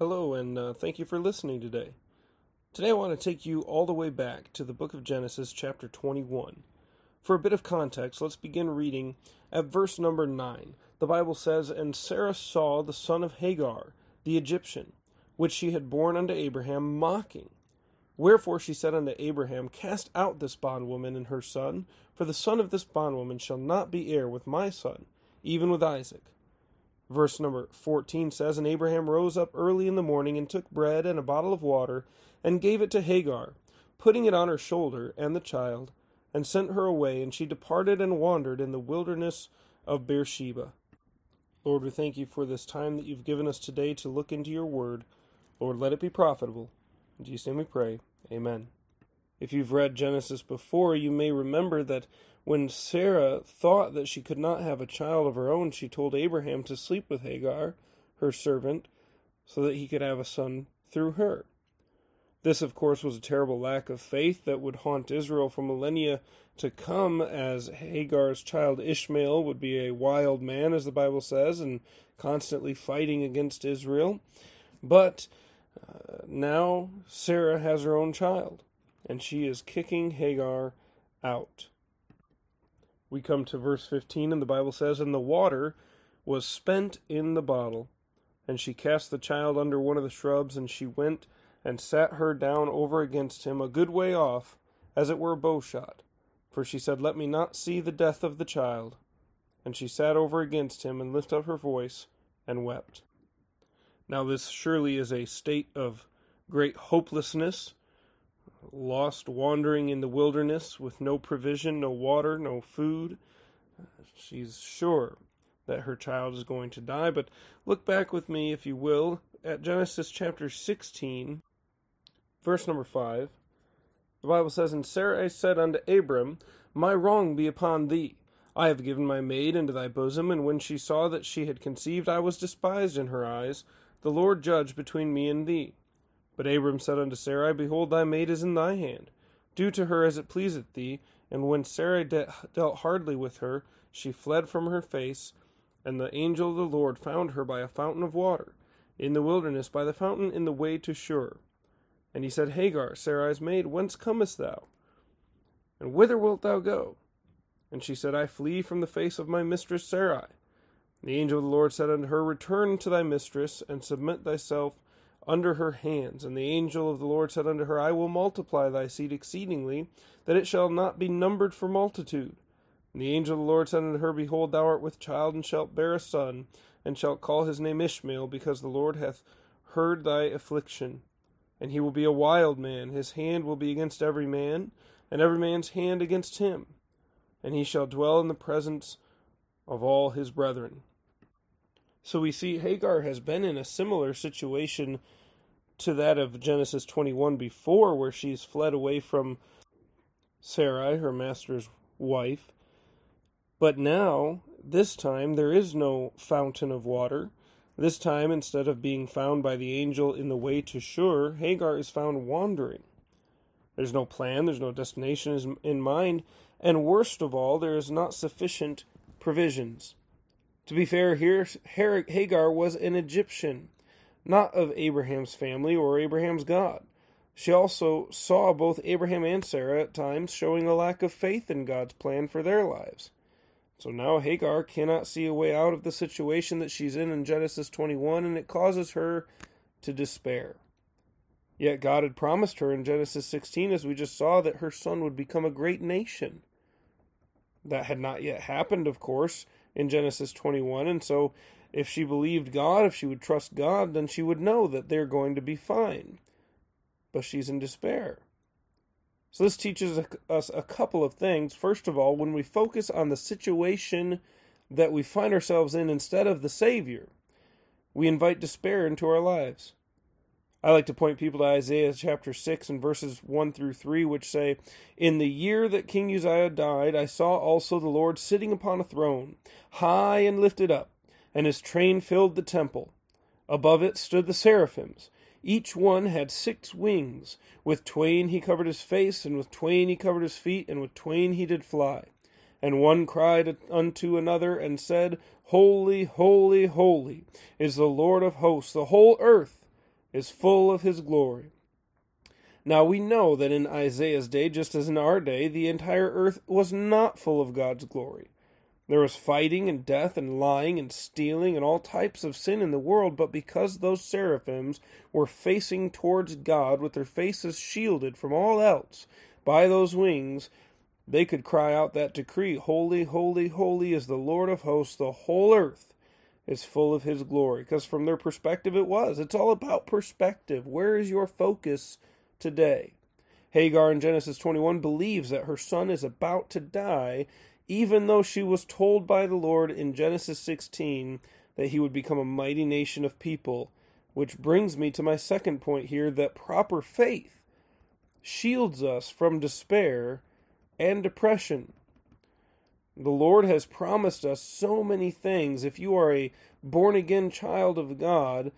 Hello, and uh, thank you for listening today. Today I want to take you all the way back to the book of Genesis, chapter 21. For a bit of context, let's begin reading at verse number 9. The Bible says, And Sarah saw the son of Hagar, the Egyptian, which she had borne unto Abraham, mocking. Wherefore she said unto Abraham, Cast out this bondwoman and her son, for the son of this bondwoman shall not be heir with my son, even with Isaac. Verse number 14 says, And Abraham rose up early in the morning and took bread and a bottle of water and gave it to Hagar, putting it on her shoulder and the child, and sent her away, and she departed and wandered in the wilderness of Beersheba. Lord, we thank you for this time that you've given us today to look into your word. Lord, let it be profitable. In Jesus' name we pray. Amen. If you've read Genesis before, you may remember that when Sarah thought that she could not have a child of her own, she told Abraham to sleep with Hagar, her servant, so that he could have a son through her. This, of course, was a terrible lack of faith that would haunt Israel for millennia to come, as Hagar's child Ishmael would be a wild man, as the Bible says, and constantly fighting against Israel. But uh, now Sarah has her own child, and she is kicking Hagar out we come to verse 15, and the Bible says, And the water was spent in the bottle. And she cast the child under one of the shrubs, and she went and sat her down over against him, a good way off, as it were a bowshot. For she said, Let me not see the death of the child. And she sat over against him, and lifted up her voice, and wept. Now, this surely is a state of great hopelessness lost wandering in the wilderness with no provision, no water, no food. She's sure that her child is going to die. But look back with me, if you will, at Genesis chapter 16, verse number 5. The Bible says, And Sarai said unto Abram, My wrong be upon thee. I have given my maid into thy bosom, and when she saw that she had conceived, I was despised in her eyes. The Lord judge between me and thee. But Abram said unto Sarai, Behold, thy maid is in thy hand. Do to her as it pleaseth thee. And when Sarai de- dealt hardly with her, she fled from her face. And the angel of the Lord found her by a fountain of water, in the wilderness, by the fountain in the way to Shur. And he said, Hagar, Sarai's maid, whence comest thou? And whither wilt thou go? And she said, I flee from the face of my mistress Sarai. And the angel of the Lord said unto her, Return to thy mistress, and submit thyself under her hands. And the angel of the Lord said unto her, I will multiply thy seed exceedingly, that it shall not be numbered for multitude. And the angel of the Lord said unto her, Behold, thou art with child, and shalt bear a son, and shalt call his name Ishmael, because the Lord hath heard thy affliction. And he will be a wild man, his hand will be against every man, and every man's hand against him. And he shall dwell in the presence of all his brethren. So we see Hagar has been in a similar situation to that of Genesis 21 before, where she's fled away from Sarai, her master's wife. But now, this time, there is no fountain of water. This time, instead of being found by the angel in the way to Shur, Hagar is found wandering. There's no plan, there's no destination in mind, and worst of all, there is not sufficient provisions. To be fair, here Hagar was an Egyptian not of Abraham's family or Abraham's God. She also saw both Abraham and Sarah at times showing a lack of faith in God's plan for their lives. So now Hagar cannot see a way out of the situation that she's in in Genesis 21, and it causes her to despair. Yet God had promised her in Genesis 16, as we just saw, that her son would become a great nation. That had not yet happened, of course, in Genesis 21, and so if she believed God, if she would trust God, then she would know that they're going to be fine. But she's in despair. So, this teaches us a couple of things. First of all, when we focus on the situation that we find ourselves in instead of the Savior, we invite despair into our lives. I like to point people to Isaiah chapter 6 and verses 1 through 3, which say, In the year that King Uzziah died, I saw also the Lord sitting upon a throne, high and lifted up and his train filled the temple. Above it stood the seraphims. Each one had six wings. With twain he covered his face, and with twain he covered his feet, and with twain he did fly. And one cried unto another, and said, Holy, holy, holy is the Lord of hosts. The whole earth is full of his glory. Now we know that in Isaiah's day, just as in our day, the entire earth was not full of God's glory. There was fighting and death and lying and stealing and all types of sin in the world, but because those seraphims were facing towards God with their faces shielded from all else by those wings, they could cry out that decree Holy, holy, holy is the Lord of hosts, the whole earth is full of his glory. Because from their perspective, it was. It's all about perspective. Where is your focus today? Hagar in Genesis 21 believes that her son is about to die, even though she was told by the Lord in Genesis 16 that he would become a mighty nation of people. Which brings me to my second point here that proper faith shields us from despair and depression. The Lord has promised us so many things. If you are a born again child of God,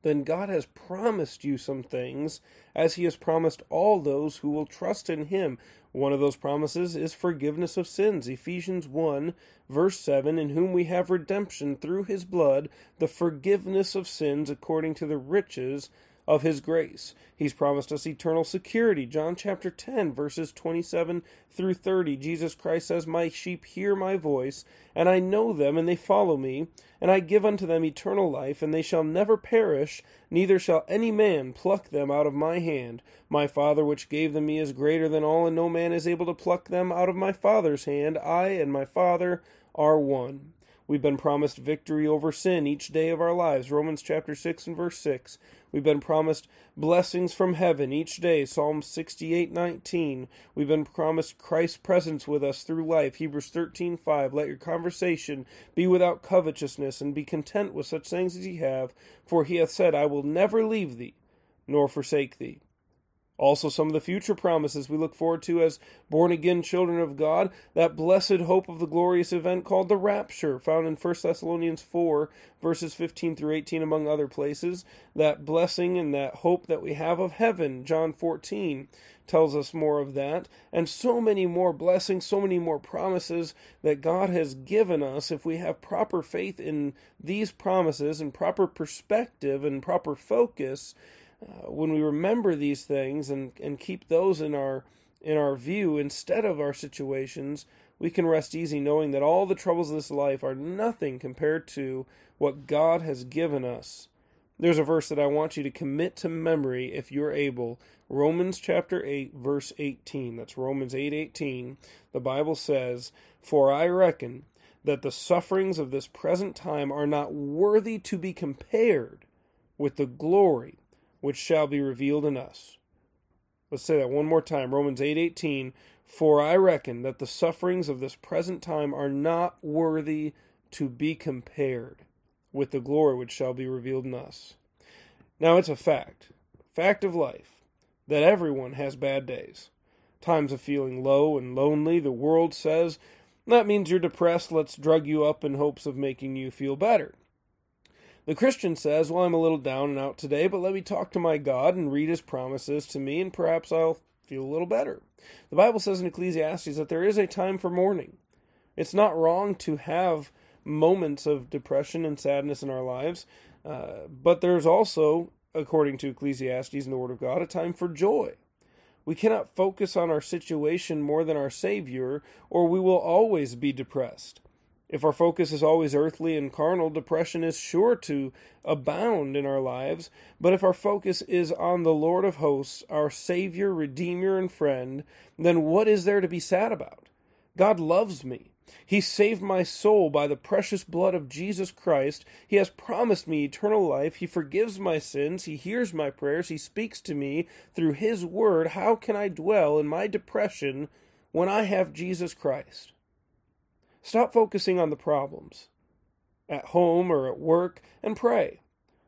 then God has promised you some things, as He has promised all those who will trust in Him. One of those promises is forgiveness of sins. Ephesians 1, verse 7 In whom we have redemption through His blood, the forgiveness of sins according to the riches of his grace. He's promised us eternal security. John chapter 10, verses 27 through 30. Jesus Christ says, My sheep hear my voice, and I know them, and they follow me, and I give unto them eternal life, and they shall never perish, neither shall any man pluck them out of my hand. My Father which gave them me is greater than all, and no man is able to pluck them out of my Father's hand. I and my Father are one. We've been promised victory over sin each day of our lives. Romans chapter 6 and verse 6. We've been promised blessings from heaven each day. Psalm 68:19. We've been promised Christ's presence with us through life. Hebrews 13:5. Let your conversation be without covetousness and be content with such things as ye have, for he hath said, I will never leave thee nor forsake thee. Also, some of the future promises we look forward to as born again children of God, that blessed hope of the glorious event called the rapture, found in 1 Thessalonians 4, verses 15 through 18, among other places. That blessing and that hope that we have of heaven, John 14 tells us more of that, and so many more blessings, so many more promises that God has given us if we have proper faith in these promises and proper perspective and proper focus uh, when we remember these things and, and keep those in our in our view instead of our situations, we can rest easy knowing that all the troubles of this life are nothing compared to what God has given us. There's a verse that I want you to commit to memory if you're able. Romans chapter 8 verse 18. That's Romans 8:18. 8, the Bible says, "For I reckon that the sufferings of this present time are not worthy to be compared with the glory which shall be revealed in us. Let's say that one more time. Romans 8:18, "For I reckon that the sufferings of this present time are not worthy to be compared with the glory which shall be revealed in us." Now it's a fact, fact of life, that everyone has bad days. Times of feeling low and lonely, the world says, that means you're depressed, let's drug you up in hopes of making you feel better. The Christian says, Well, I'm a little down and out today, but let me talk to my God and read his promises to me, and perhaps I'll feel a little better. The Bible says in Ecclesiastes that there is a time for mourning. It's not wrong to have moments of depression and sadness in our lives, uh, but there's also, according to Ecclesiastes and the Word of God, a time for joy. We cannot focus on our situation more than our Savior, or we will always be depressed. If our focus is always earthly and carnal, depression is sure to abound in our lives. But if our focus is on the Lord of hosts, our Savior, Redeemer, and friend, then what is there to be sad about? God loves me. He saved my soul by the precious blood of Jesus Christ. He has promised me eternal life. He forgives my sins. He hears my prayers. He speaks to me through His Word. How can I dwell in my depression when I have Jesus Christ? Stop focusing on the problems at home or at work and pray.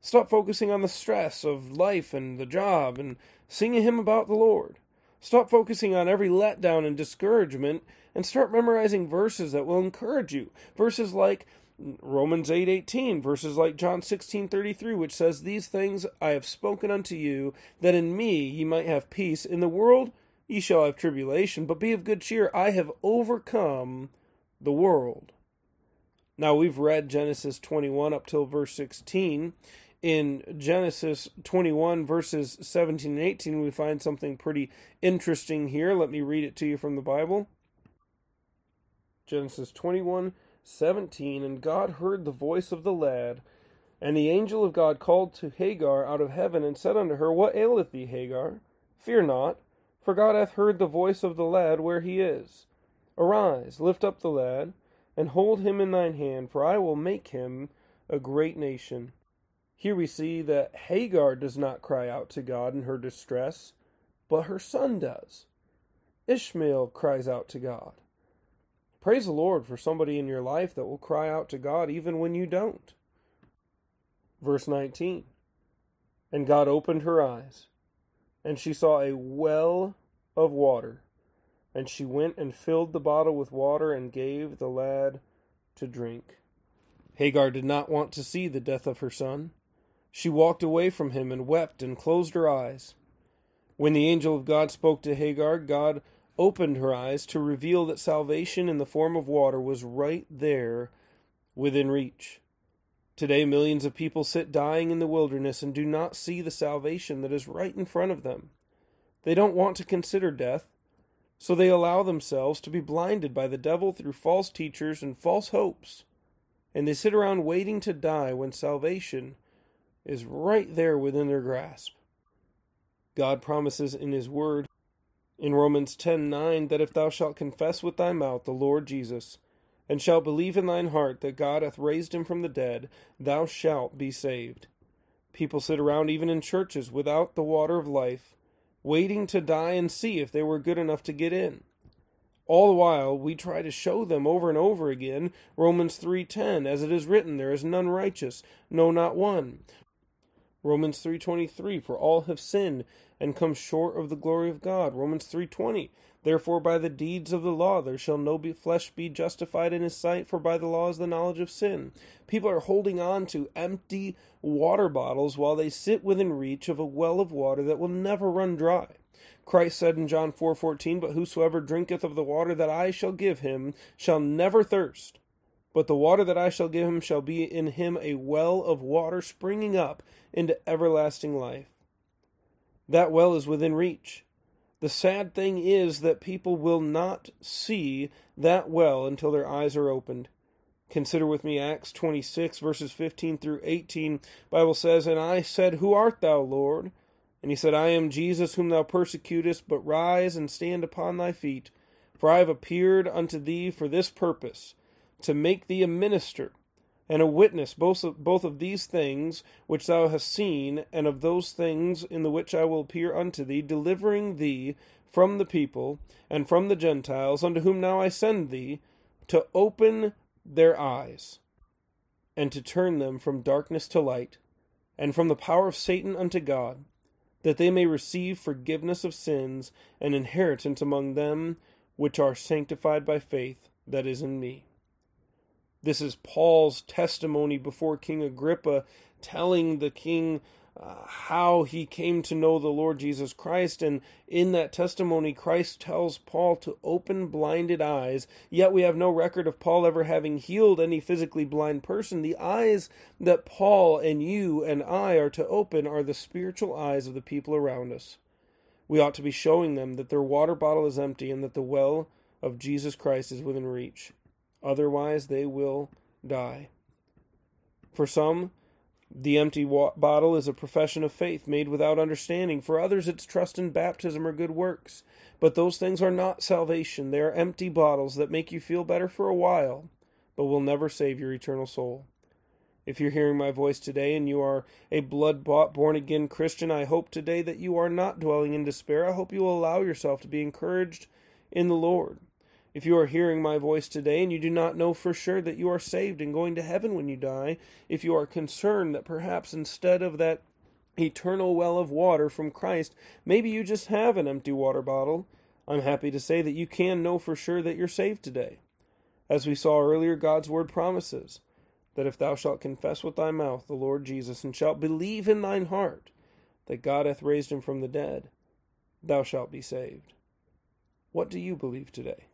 Stop focusing on the stress of life and the job and sing a hymn about the Lord. Stop focusing on every letdown and discouragement and start memorizing verses that will encourage you. Verses like Romans 8:18, 8, verses like John 16:33 which says these things I have spoken unto you that in me ye might have peace in the world ye shall have tribulation but be of good cheer I have overcome the world. Now we've read Genesis 21 up till verse 16. in Genesis 21, verses 17 and 18, we find something pretty interesting here. Let me read it to you from the Bible. Genesis 21, 17. And God heard the voice of the lad, and the angel of God called to Hagar out of heaven, and said unto her, What aileth thee, Hagar? Fear not, for God hath heard the voice of the lad where he is. Arise, lift up the lad, and hold him in thine hand, for I will make him a great nation. Here we see that Hagar does not cry out to God in her distress, but her son does. Ishmael cries out to God. Praise the Lord for somebody in your life that will cry out to God even when you don't. Verse 19 And God opened her eyes, and she saw a well of water, and she went and filled the bottle with water and gave the lad to drink. Hagar did not want to see the death of her son. She walked away from him and wept and closed her eyes. When the angel of God spoke to Hagar, God opened her eyes to reveal that salvation in the form of water was right there within reach. Today, millions of people sit dying in the wilderness and do not see the salvation that is right in front of them. They don't want to consider death, so they allow themselves to be blinded by the devil through false teachers and false hopes. And they sit around waiting to die when salvation is right there within their grasp. God promises in His Word in Romans 10:9 that if thou shalt confess with thy mouth the Lord Jesus, and shalt believe in thine heart that God hath raised him from the dead, thou shalt be saved. People sit around even in churches without the water of life, waiting to die and see if they were good enough to get in. All the while we try to show them over and over again Romans 3:10 as it is written there is none righteous no not one Romans 3:23 for all have sinned and come short of the glory of God. Romans 3:20 Therefore by the deeds of the law there shall no be flesh be justified in his sight for by the law is the knowledge of sin. People are holding on to empty water bottles while they sit within reach of a well of water that will never run dry. Christ said in John 4:14, "But whosoever drinketh of the water that I shall give him shall never thirst." But the water that I shall give him shall be in him a well of water springing up into everlasting life. That well is within reach. The sad thing is that people will not see that well until their eyes are opened. Consider with me Acts 26 verses 15 through 18. Bible says, "And I said, Who art thou, Lord?" And he said, I am Jesus whom thou persecutest, but rise and stand upon thy feet, for I have appeared unto thee for this purpose, to make thee a minister and a witness both of, both of these things which thou hast seen, and of those things in the which I will appear unto thee, delivering thee from the people and from the Gentiles, unto whom now I send thee, to open their eyes, and to turn them from darkness to light, and from the power of Satan unto God, that they may receive forgiveness of sins and inheritance among them which are sanctified by faith that is in me. This is Paul's testimony before King Agrippa, telling the king uh, how he came to know the Lord Jesus Christ. And in that testimony, Christ tells Paul to open blinded eyes. Yet we have no record of Paul ever having healed any physically blind person. The eyes that Paul and you and I are to open are the spiritual eyes of the people around us. We ought to be showing them that their water bottle is empty and that the well of Jesus Christ is within reach. Otherwise, they will die. For some, the empty wa- bottle is a profession of faith made without understanding. For others, it's trust in baptism or good works. But those things are not salvation. They are empty bottles that make you feel better for a while, but will never save your eternal soul. If you're hearing my voice today and you are a blood bought, born again Christian, I hope today that you are not dwelling in despair. I hope you will allow yourself to be encouraged in the Lord. If you are hearing my voice today and you do not know for sure that you are saved and going to heaven when you die, if you are concerned that perhaps instead of that eternal well of water from Christ, maybe you just have an empty water bottle, I'm happy to say that you can know for sure that you're saved today. As we saw earlier, God's word promises that if thou shalt confess with thy mouth the Lord Jesus, and shalt believe in thine heart that God hath raised him from the dead, thou shalt be saved. What do you believe today?